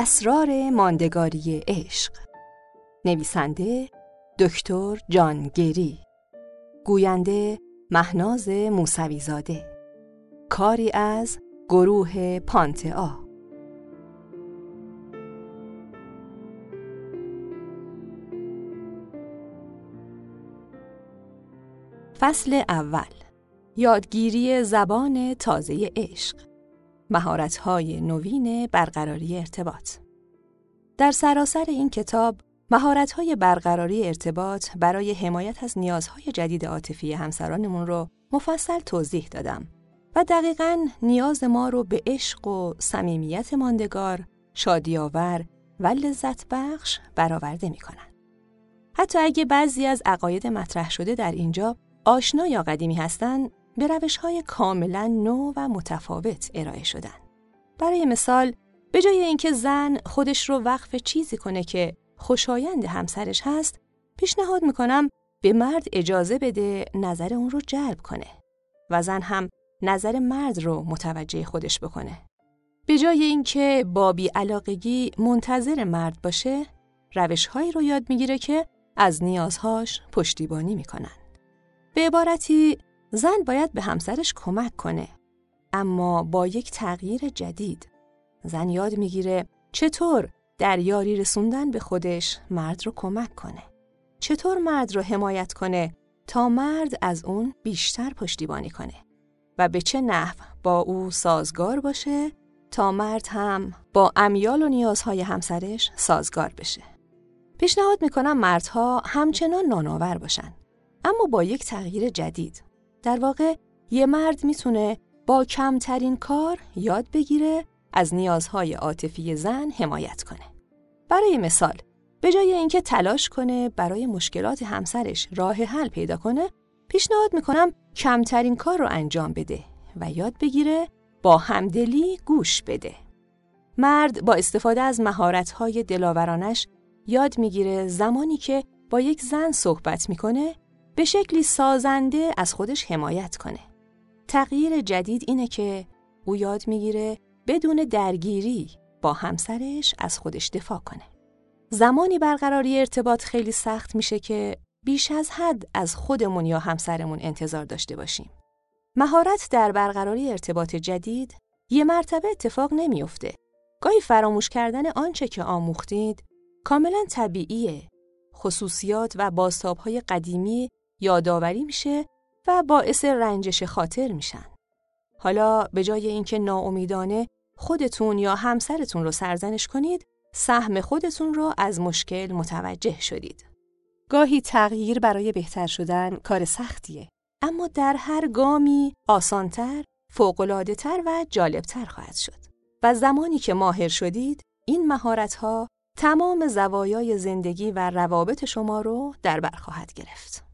اسرار ماندگاری عشق. نویسنده دکتر جان گری. گوینده مهناز موسویزاده. کاری از گروه پانتئا. فصل اول. یادگیری زبان تازه عشق. مهارت‌های نوین برقراری ارتباط در سراسر این کتاب مهارت‌های برقراری ارتباط برای حمایت از نیازهای جدید عاطفی همسرانمون رو مفصل توضیح دادم و دقیقا نیاز ما رو به عشق و صمیمیت ماندگار، شادیاور و لذت بخش برآورده می‌کنند. حتی اگه بعضی از عقاید مطرح شده در اینجا آشنا یا قدیمی هستند، به روش های کاملا نو و متفاوت ارائه شدن. برای مثال به جای اینکه زن خودش رو وقف چیزی کنه که خوشایند همسرش هست پیشنهاد می‌کنم به مرد اجازه بده نظر اون رو جلب کنه و زن هم نظر مرد رو متوجه خودش بکنه. به جای اینکه با علاقگی منتظر مرد باشه روشهایی رو یاد می‌گیره که از نیازهاش پشتیبانی می‌کنن. به عبارتی زن باید به همسرش کمک کنه. اما با یک تغییر جدید. زن یاد می‌گیره چطور در یاری رسوندن به خودش مرد رو کمک کنه. چطور مرد رو حمایت کنه تا مرد از اون بیشتر پشتیبانی کنه. و به چه نحو با او سازگار باشه تا مرد هم با امیال و نیازهای همسرش سازگار بشه. پیشنهاد می‌کنم مردها همچنان نانآور باشن. اما با یک تغییر جدید. در واقع یه مرد می‌تونه با کمترین کار یاد بگیره از نیازهای عاطفی زن حمایت کنه. برای مثال، به جای اینکه تلاش کنه برای مشکلات همسرش راه حل پیدا کنه، پیشنهاد می‌کنم کمترین کار رو انجام بده و یاد بگیره با همدلی گوش بده. مرد با استفاده از مهارت‌های دلاورانش یاد می‌گیره زمانی که با یک زن صحبت می‌کنه به شکلی سازنده از خودش حمایت کنه. تغییر جدید اینه که او یاد می‌گیره بدون درگیری با همسرش از خودش دفاع کنه. زمانی برقراری ارتباط خیلی سخت میشه که بیش از حد از خودمون یا همسرمون انتظار داشته باشیم. مهارت در برقراری ارتباط جدید یه مرتبه اتفاق نمیافته. گاهی فراموش کردن آنچه که آموختید کاملا طبیعیه. خصوصیات و باستابهای قدیمی یادآوری میشه و باعث رنجش خاطر میشن. حالا به جای اینکه ناامیدانه خودتون یا همسرتون رو سرزنش کنید، سهم خودتون رو از مشکل متوجه شدید. گاهی تغییر برای بهتر شدن کار سختیه، اما در هر گامی آسانتر، فوقلادهتر و جالبتر خواهد شد. و زمانی که ماهر شدید، این مهارت‌ها تمام زوایای زندگی و روابط شما رو در بر خواهد گرفت.